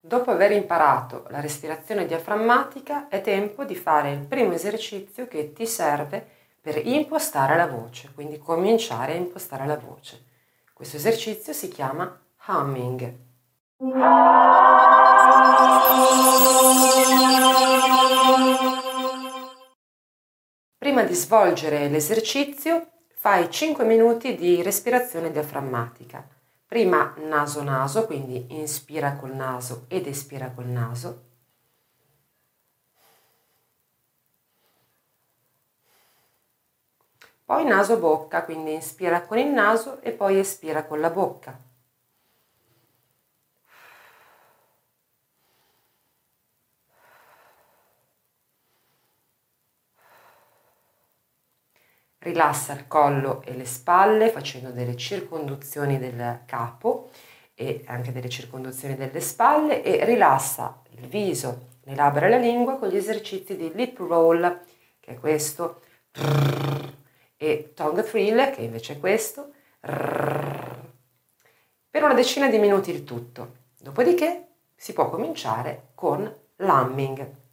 Dopo aver imparato la respirazione diaframmatica è tempo di fare il primo esercizio che ti serve per impostare la voce, quindi cominciare a impostare la voce. Questo esercizio si chiama humming. Prima di svolgere l'esercizio fai 5 minuti di respirazione diaframmatica. Prima naso-naso, quindi inspira col naso ed espira col naso. Poi naso-bocca, quindi inspira con il naso e poi espira con la bocca. Rilassa il collo e le spalle facendo delle circonduzioni del capo e anche delle circonduzioni delle spalle e rilassa il viso, le labbra e la lingua con gli esercizi di lip roll, che è questo, e tongue thrill, che invece è questo, per una decina di minuti il tutto. Dopodiché si può cominciare con l'humming.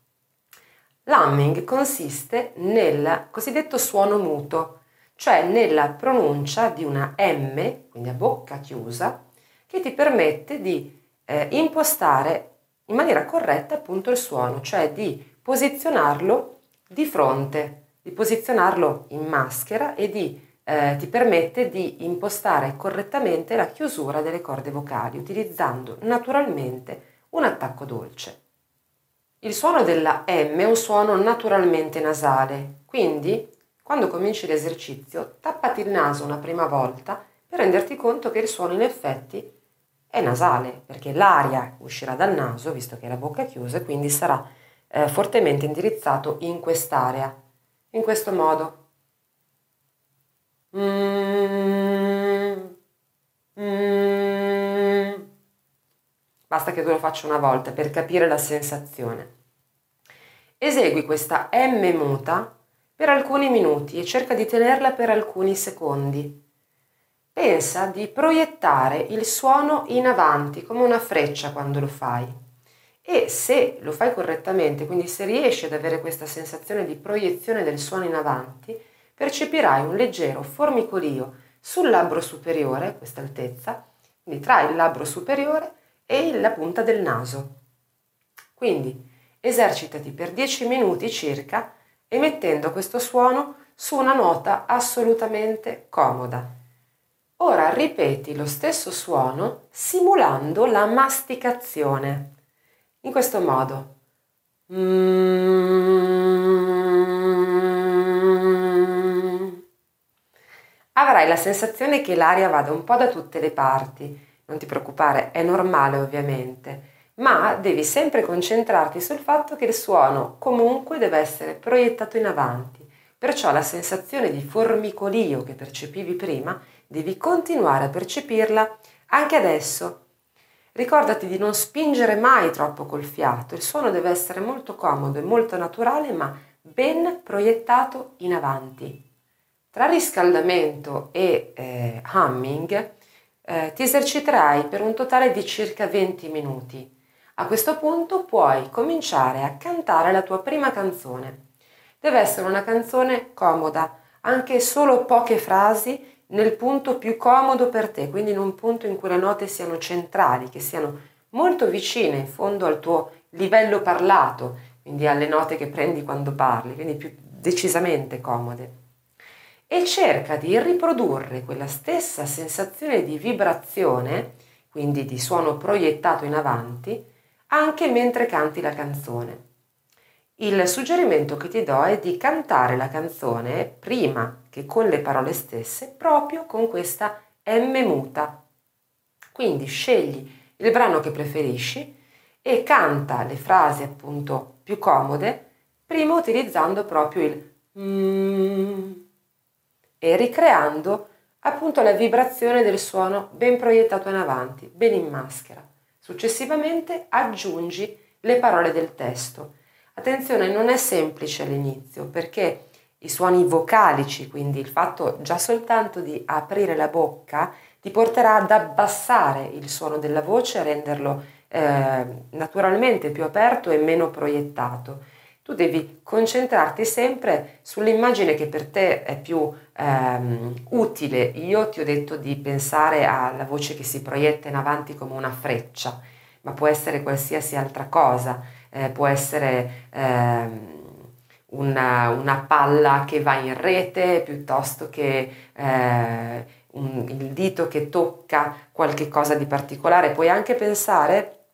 L'humming consiste nel cosiddetto suono muto, cioè nella pronuncia di una M, quindi a bocca chiusa, che ti permette di eh, impostare in maniera corretta appunto il suono, cioè di posizionarlo di fronte, di posizionarlo in maschera e di, eh, ti permette di impostare correttamente la chiusura delle corde vocali utilizzando naturalmente un attacco dolce. Il suono della M è un suono naturalmente nasale, quindi quando cominci l'esercizio tappati il naso una prima volta per renderti conto che il suono in effetti è nasale, perché l'aria uscirà dal naso, visto che è la bocca chiusa, e quindi sarà eh, fortemente indirizzato in quest'area, in questo modo. Basta che tu lo faccia una volta per capire la sensazione. Esegui questa M muta per alcuni minuti e cerca di tenerla per alcuni secondi. Pensa di proiettare il suono in avanti come una freccia quando lo fai. E se lo fai correttamente, quindi se riesci ad avere questa sensazione di proiezione del suono in avanti, percepirai un leggero formicolio sul labbro superiore, questa altezza, quindi tra il labbro superiore e la punta del naso. Quindi Esercitati per 10 minuti circa emettendo questo suono su una nota assolutamente comoda. Ora ripeti lo stesso suono simulando la masticazione. In questo modo. Avrai la sensazione che l'aria vada un po' da tutte le parti. Non ti preoccupare, è normale ovviamente ma devi sempre concentrarti sul fatto che il suono comunque deve essere proiettato in avanti. Perciò la sensazione di formicolio che percepivi prima devi continuare a percepirla anche adesso. Ricordati di non spingere mai troppo col fiato, il suono deve essere molto comodo e molto naturale ma ben proiettato in avanti. Tra riscaldamento e eh, humming eh, ti eserciterai per un totale di circa 20 minuti. A questo punto puoi cominciare a cantare la tua prima canzone. Deve essere una canzone comoda, anche solo poche frasi nel punto più comodo per te, quindi in un punto in cui le note siano centrali, che siano molto vicine in fondo al tuo livello parlato, quindi alle note che prendi quando parli, quindi più decisamente comode. E cerca di riprodurre quella stessa sensazione di vibrazione, quindi di suono proiettato in avanti, anche mentre canti la canzone. Il suggerimento che ti do è di cantare la canzone prima che con le parole stesse, proprio con questa M muta. Quindi scegli il brano che preferisci e canta le frasi appunto più comode prima utilizzando proprio il mm e ricreando appunto la vibrazione del suono ben proiettato in avanti, ben in maschera. Successivamente aggiungi le parole del testo. Attenzione, non è semplice all'inizio perché i suoni vocalici, quindi il fatto già soltanto di aprire la bocca, ti porterà ad abbassare il suono della voce, a renderlo eh, naturalmente più aperto e meno proiettato. Tu devi concentrarti sempre sull'immagine che per te è più ehm, utile. Io ti ho detto di pensare alla voce che si proietta in avanti come una freccia, ma può essere qualsiasi altra cosa, eh, può essere ehm, una, una, palla che va in rete piuttosto che eh, un, il dito che tocca qualche cosa di particolare. Puoi anche pensare,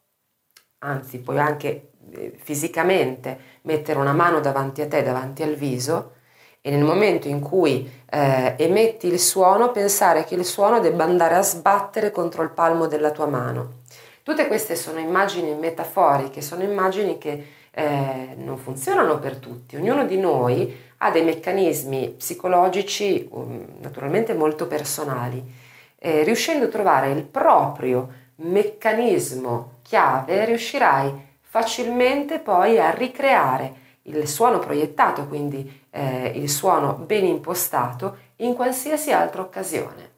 anzi puoi anche fisicamente mettere una mano davanti a te, davanti al viso e nel momento in cui eh, emetti il suono pensare che il suono debba andare a sbattere contro il palmo della tua mano. Tutte queste sono immagini metaforiche, sono immagini che eh, non funzionano per tutti. Ognuno di noi ha dei meccanismi psicologici um, naturalmente molto personali. Eh, riuscendo a trovare il proprio meccanismo chiave, riuscirai facilmente poi a ricreare il suono proiettato, quindi eh, il suono ben impostato, in qualsiasi altra occasione.